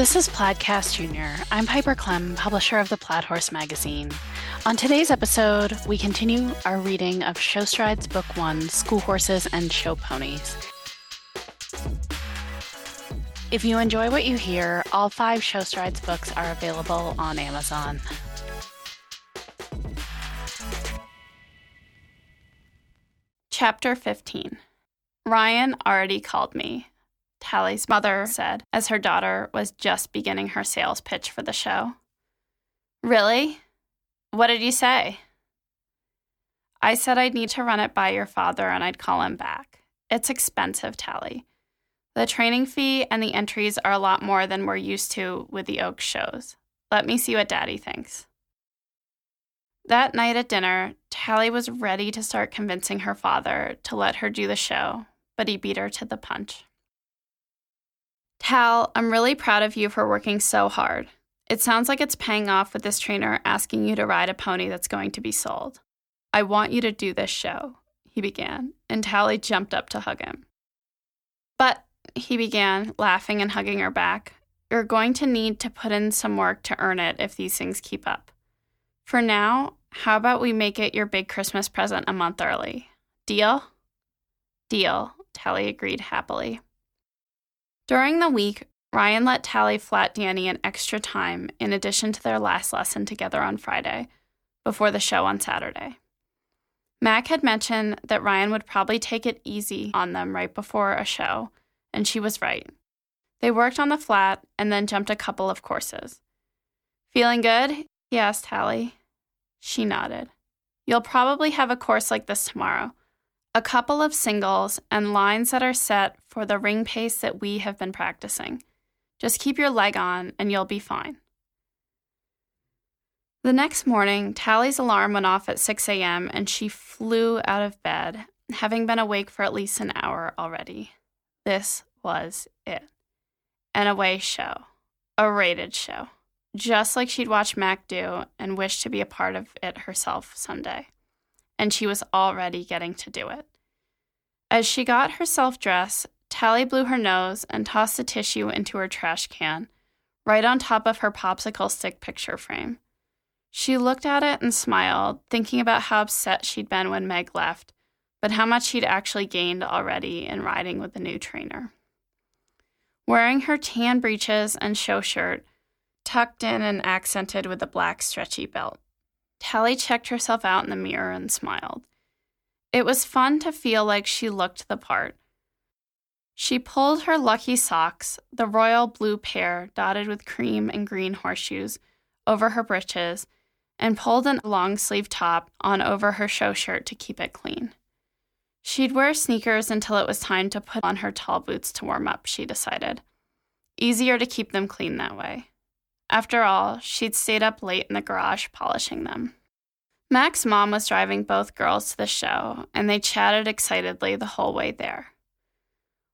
This is Plaidcast Junior. I'm Piper Klemm, publisher of the Plaid Horse magazine. On today's episode, we continue our reading of Show Strides Book One School Horses and Show Ponies. If you enjoy what you hear, all five Show Strides books are available on Amazon. Chapter 15 Ryan already called me, Tally's mother mm-hmm. said as her daughter was just beginning her sales pitch for the show. Really? What did you say? I said I'd need to run it by your father and I'd call him back. It's expensive, Tally. The training fee and the entries are a lot more than we're used to with the Oaks shows. Let me see what Daddy thinks. That night at dinner, Tally was ready to start convincing her father to let her do the show, but he beat her to the punch. Tal, I'm really proud of you for working so hard. It sounds like it's paying off with this trainer asking you to ride a pony that's going to be sold. I want you to do this show, he began, and Tally jumped up to hug him. But, he began, laughing and hugging her back, you're going to need to put in some work to earn it if these things keep up. For now, how about we make it your big Christmas present a month early? Deal? Deal, Tally agreed happily. During the week, Ryan let Tally flat Danny an extra time in addition to their last lesson together on Friday, before the show on Saturday. Mac had mentioned that Ryan would probably take it easy on them right before a show, and she was right. They worked on the flat and then jumped a couple of courses. Feeling good? he asked Tally. She nodded. You'll probably have a course like this tomorrow, a couple of singles, and lines that are set for the ring pace that we have been practicing. Just keep your leg on and you'll be fine. The next morning, Tally's alarm went off at 6 a.m. and she flew out of bed, having been awake for at least an hour already. This was it an away show, a rated show, just like she'd watched Mac do and wished to be a part of it herself someday and she was already getting to do it. As she got herself dressed, Tally blew her nose and tossed the tissue into her trash can, right on top of her popsicle stick picture frame. She looked at it and smiled, thinking about how upset she'd been when Meg left, but how much she'd actually gained already in riding with the new trainer. Wearing her tan breeches and show shirt, tucked in and accented with a black stretchy belt, Tally checked herself out in the mirror and smiled. It was fun to feel like she looked the part. She pulled her lucky socks, the royal blue pair dotted with cream and green horseshoes, over her breeches and pulled a long sleeve top on over her show shirt to keep it clean. She'd wear sneakers until it was time to put on her tall boots to warm up, she decided. Easier to keep them clean that way. After all, she'd stayed up late in the garage polishing them. Mac's mom was driving both girls to the show, and they chatted excitedly the whole way there.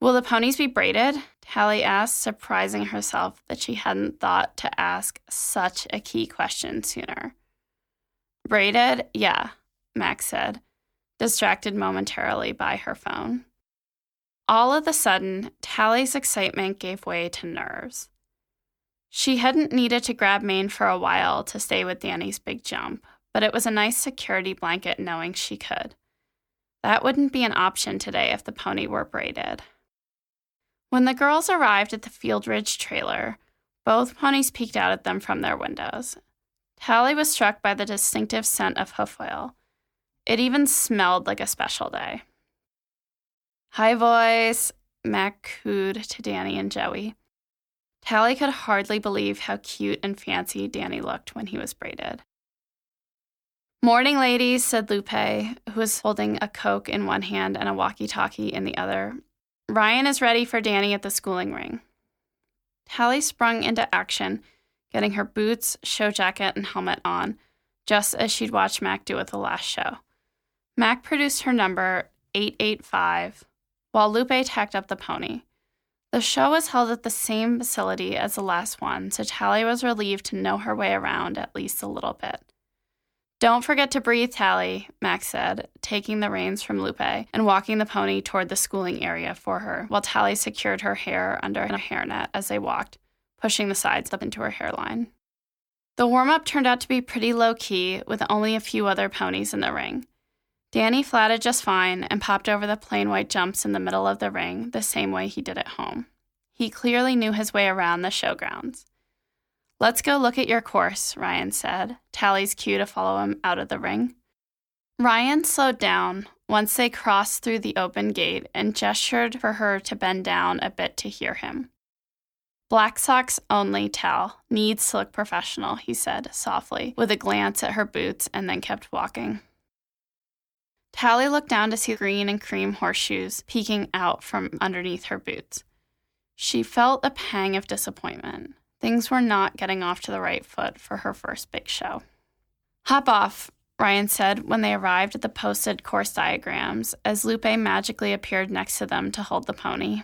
Will the ponies be braided? Tally asked, surprising herself that she hadn't thought to ask such a key question sooner. Braided? Yeah, Mac said, distracted momentarily by her phone. All of a sudden, Tally's excitement gave way to nerves. She hadn't needed to grab Mane for a while to stay with Danny's big jump, but it was a nice security blanket knowing she could. That wouldn't be an option today if the pony were braided. When the girls arrived at the Field Ridge trailer, both ponies peeked out at them from their windows. Tally was struck by the distinctive scent of hoof oil. It even smelled like a special day. Hi, voice, Mac cooed to Danny and Joey. Tally could hardly believe how cute and fancy Danny looked when he was braided. Morning, ladies, said Lupe, who was holding a Coke in one hand and a walkie talkie in the other. Ryan is ready for Danny at the schooling ring. Tally sprung into action, getting her boots, show jacket, and helmet on, just as she'd watched Mac do at the last show. Mac produced her number, 885, while Lupe tacked up the pony. The show was held at the same facility as the last one, so Tally was relieved to know her way around at least a little bit. Don't forget to breathe, Tally, Mac said, taking the reins from Lupe and walking the pony toward the schooling area for her, while Tally secured her hair under a hairnet as they walked, pushing the sides up into her hairline. The warm up turned out to be pretty low key, with only a few other ponies in the ring. Danny flatted just fine and popped over the plain white jumps in the middle of the ring the same way he did at home. He clearly knew his way around the showgrounds. Let's go look at your course, Ryan said. Tally's cue to follow him out of the ring. Ryan slowed down once they crossed through the open gate and gestured for her to bend down a bit to hear him. Black socks only, Tal. Needs to look professional, he said softly, with a glance at her boots, and then kept walking. Tally looked down to see green and cream horseshoes peeking out from underneath her boots. She felt a pang of disappointment. Things were not getting off to the right foot for her first big show. Hop off, Ryan said when they arrived at the posted course diagrams, as Lupe magically appeared next to them to hold the pony.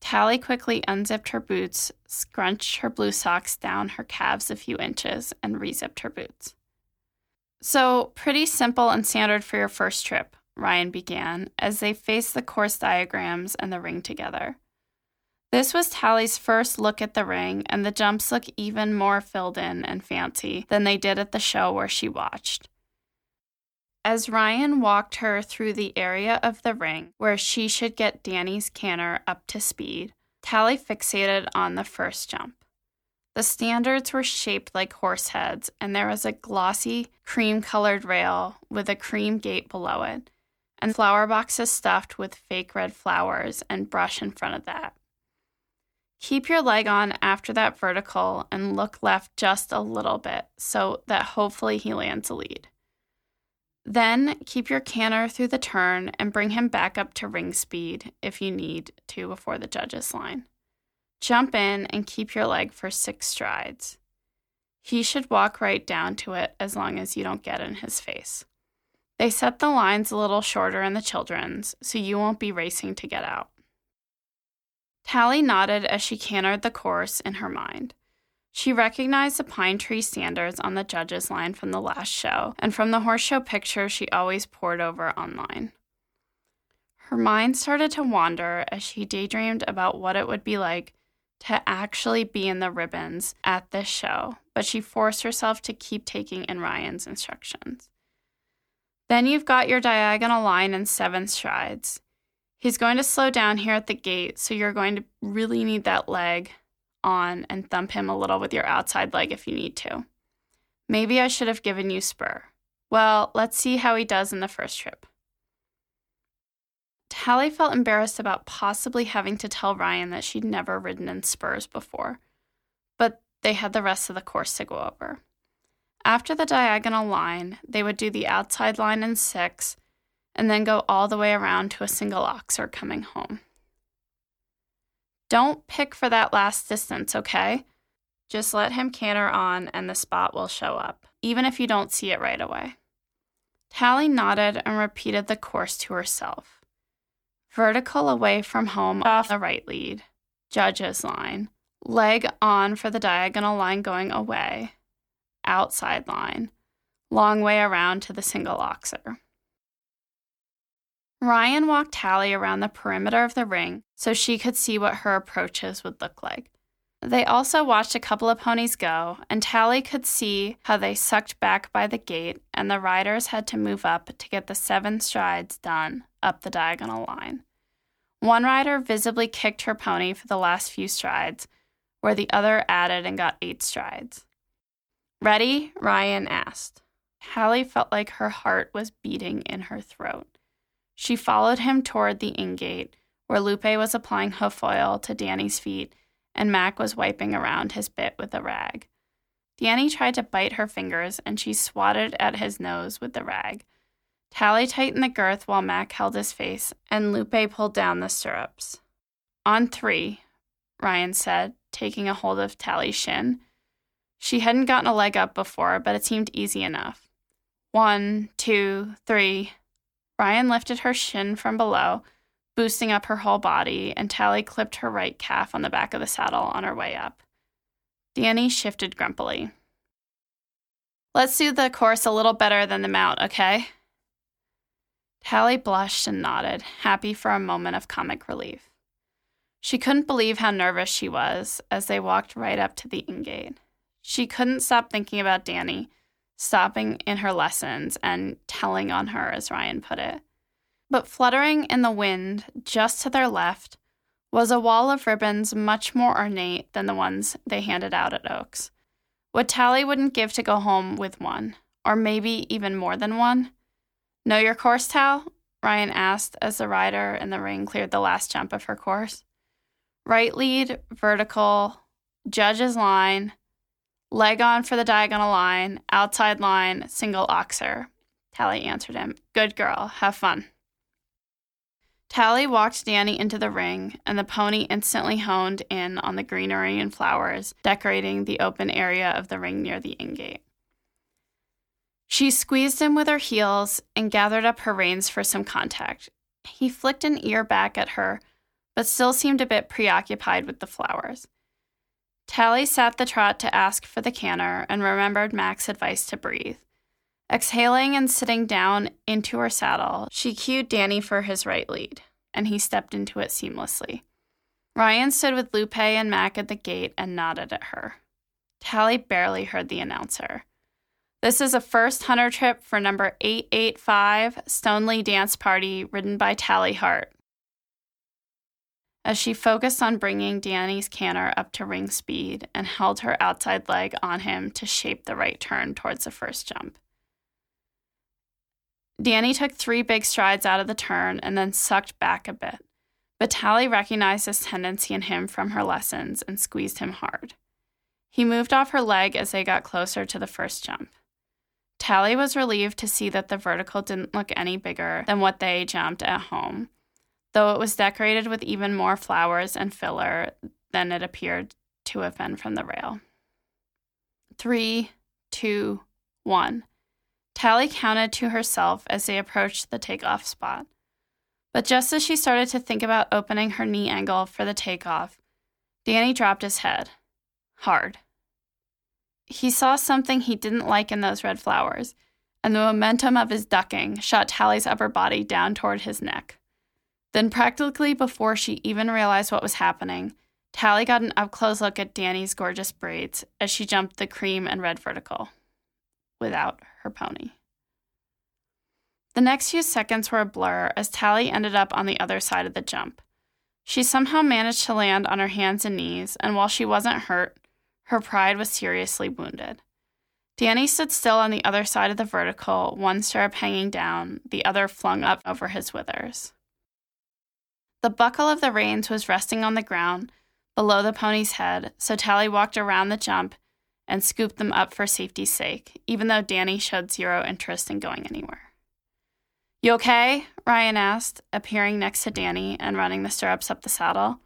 Tally quickly unzipped her boots, scrunched her blue socks down her calves a few inches, and rezipped her boots. So, pretty simple and standard for your first trip, Ryan began as they faced the course diagrams and the ring together. This was Tally's first look at the ring, and the jumps look even more filled in and fancy than they did at the show where she watched. As Ryan walked her through the area of the ring where she should get Danny's canter up to speed, Tally fixated on the first jump. The standards were shaped like horse heads, and there was a glossy, cream colored rail with a cream gate below it, and flower boxes stuffed with fake red flowers and brush in front of that. Keep your leg on after that vertical and look left just a little bit so that hopefully he lands a lead. Then keep your canter through the turn and bring him back up to ring speed if you need to before the judges line. Jump in and keep your leg for six strides. He should walk right down to it as long as you don't get in his face. They set the lines a little shorter in the children's, so you won't be racing to get out. Tally nodded as she cantered the course in her mind. She recognized the pine tree standards on the judges' line from the last show and from the horse show picture she always pored over online. Her mind started to wander as she daydreamed about what it would be like to actually be in the ribbons at this show, but she forced herself to keep taking in Ryan's instructions. Then you've got your diagonal line in seven strides. He's going to slow down here at the gate, so you're going to really need that leg on and thump him a little with your outside leg if you need to. Maybe I should have given you spur. Well, let's see how he does in the first trip. Tally felt embarrassed about possibly having to tell Ryan that she'd never ridden in spurs before, but they had the rest of the course to go over. After the diagonal line, they would do the outside line in six and then go all the way around to a single oxer coming home. Don't pick for that last distance, okay? Just let him canter on and the spot will show up, even if you don't see it right away. Tally nodded and repeated the course to herself. Vertical away from home off the right lead, judge's line, leg on for the diagonal line going away, outside line, long way around to the single oxer. Ryan walked Tally around the perimeter of the ring so she could see what her approaches would look like. They also watched a couple of ponies go, and Tally could see how they sucked back by the gate, and the riders had to move up to get the seven strides done up the diagonal line. One rider visibly kicked her pony for the last few strides, where the other added and got eight strides. Ready? Ryan asked. Tally felt like her heart was beating in her throat. She followed him toward the ingate, where Lupe was applying hoof oil to Danny's feet and Mac was wiping around his bit with a rag. Danny tried to bite her fingers and she swatted at his nose with the rag. Tally tightened the girth while Mac held his face and Lupe pulled down the stirrups. On three, Ryan said, taking a hold of Tally's shin. She hadn't gotten a leg up before, but it seemed easy enough. One, two, three. Ryan lifted her shin from below, boosting up her whole body, and Tally clipped her right calf on the back of the saddle on her way up. Danny shifted grumpily. Let's do the course a little better than the mount, okay? Tally blushed and nodded, happy for a moment of comic relief. She couldn't believe how nervous she was as they walked right up to the ingate. She couldn't stop thinking about Danny, stopping in her lessons and telling on her, as Ryan put it. But fluttering in the wind just to their left was a wall of ribbons much more ornate than the ones they handed out at Oaks. What Tally wouldn't give to go home with one, or maybe even more than one. Know your course, Tal? Ryan asked as the rider in the ring cleared the last jump of her course. Right lead, vertical, judge's line, leg on for the diagonal line, outside line, single oxer. Tally answered him. Good girl, have fun. Tally walked Danny into the ring, and the pony instantly honed in on the greenery and flowers decorating the open area of the ring near the ingate. She squeezed him with her heels and gathered up her reins for some contact. He flicked an ear back at her, but still seemed a bit preoccupied with the flowers. Tally sat the trot to ask for the canter and remembered Mac's advice to breathe. Exhaling and sitting down into her saddle, she cued Danny for his right lead, and he stepped into it seamlessly. Ryan stood with Lupe and Mac at the gate and nodded at her. Tally barely heard the announcer. This is a first hunter trip for number 885 Stoneleigh Dance Party, ridden by Tally Hart. As she focused on bringing Danny's canter up to ring speed and held her outside leg on him to shape the right turn towards the first jump. Danny took three big strides out of the turn and then sucked back a bit. But Tally recognized this tendency in him from her lessons and squeezed him hard. He moved off her leg as they got closer to the first jump. Tally was relieved to see that the vertical didn't look any bigger than what they jumped at home, though it was decorated with even more flowers and filler than it appeared to have been from the rail. Three, two, one. Tally counted to herself as they approached the takeoff spot. But just as she started to think about opening her knee angle for the takeoff, Danny dropped his head. Hard. He saw something he didn't like in those red flowers, and the momentum of his ducking shot Tally's upper body down toward his neck. Then, practically before she even realized what was happening, Tally got an up close look at Danny's gorgeous braids as she jumped the cream and red vertical without her pony. The next few seconds were a blur as Tally ended up on the other side of the jump. She somehow managed to land on her hands and knees, and while she wasn't hurt, her pride was seriously wounded. Danny stood still on the other side of the vertical, one stirrup hanging down, the other flung up over his withers. The buckle of the reins was resting on the ground below the pony's head, so Tally walked around the jump and scooped them up for safety's sake, even though Danny showed zero interest in going anywhere. You okay? Ryan asked, appearing next to Danny and running the stirrups up the saddle.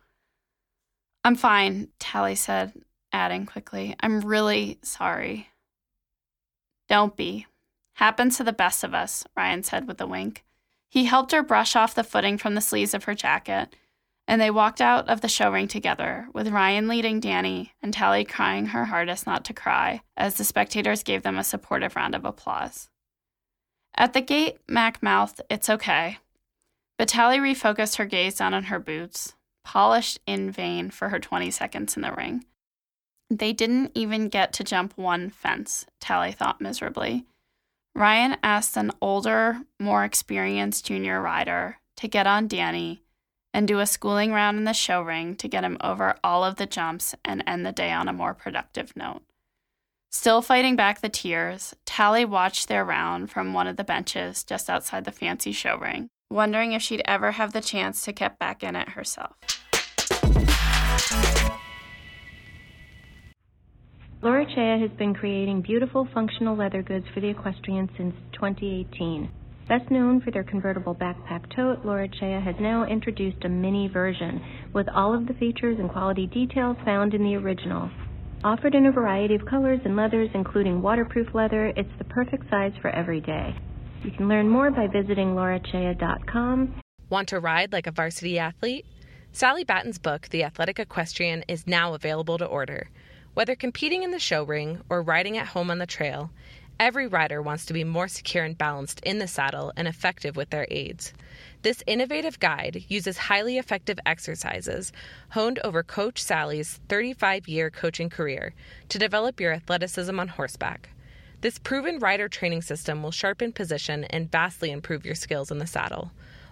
I'm fine, Tally said, adding quickly, I'm really sorry. Don't be. Happens to the best of us, Ryan said with a wink. He helped her brush off the footing from the sleeves of her jacket and they walked out of the show ring together, with Ryan leading Danny and Tally crying her hardest not to cry as the spectators gave them a supportive round of applause. At the gate, Mac mouthed, It's okay. But Tally refocused her gaze down on her boots, polished in vain for her 20 seconds in the ring. They didn't even get to jump one fence, Tally thought miserably. Ryan asked an older, more experienced junior rider to get on Danny and do a schooling round in the show ring to get him over all of the jumps and end the day on a more productive note. Still fighting back the tears, Tally watched their round from one of the benches just outside the fancy show ring, wondering if she'd ever have the chance to get back in it herself. Laura Chea has been creating beautiful functional leather goods for the equestrian since 2018. Best known for their convertible backpack tote, Laura Chea has now introduced a mini version with all of the features and quality details found in the original. Offered in a variety of colors and leathers, including waterproof leather, it's the perfect size for every day. You can learn more by visiting laurachea.com. Want to ride like a varsity athlete? Sally Batton's book, The Athletic Equestrian, is now available to order. Whether competing in the show ring or riding at home on the trail, Every rider wants to be more secure and balanced in the saddle and effective with their aids. This innovative guide uses highly effective exercises honed over Coach Sally's 35 year coaching career to develop your athleticism on horseback. This proven rider training system will sharpen position and vastly improve your skills in the saddle.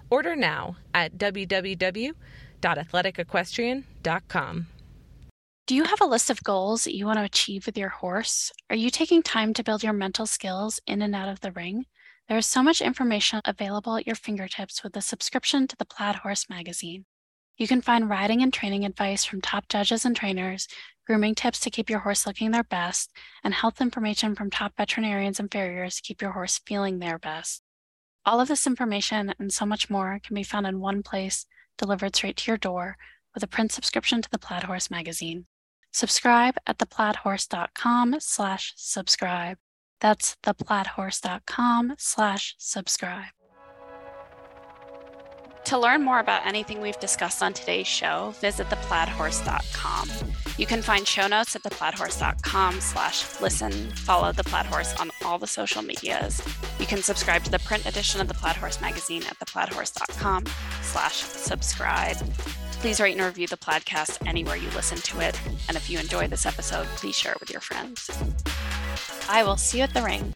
Order now at www.athleticequestrian.com. Do you have a list of goals that you want to achieve with your horse? Are you taking time to build your mental skills in and out of the ring? There is so much information available at your fingertips with a subscription to the Plaid Horse magazine. You can find riding and training advice from top judges and trainers, grooming tips to keep your horse looking their best, and health information from top veterinarians and farriers to keep your horse feeling their best. All of this information and so much more can be found in one place, delivered straight to your door, with a print subscription to the Plaid Horse magazine. Subscribe at theplaidhorse.com slash subscribe. That's theplaidhorse.com slash subscribe. To learn more about anything we've discussed on today's show, visit theplaidhorse.com. You can find show notes at theplaidhorse.com slash listen. Follow The Plaid Horse on all the social medias. You can subscribe to the print edition of The Plaid Horse magazine at theplaidhorse.com slash subscribe. Please rate and review the podcast anywhere you listen to it. And if you enjoy this episode, please share it with your friends. I will see you at the ring.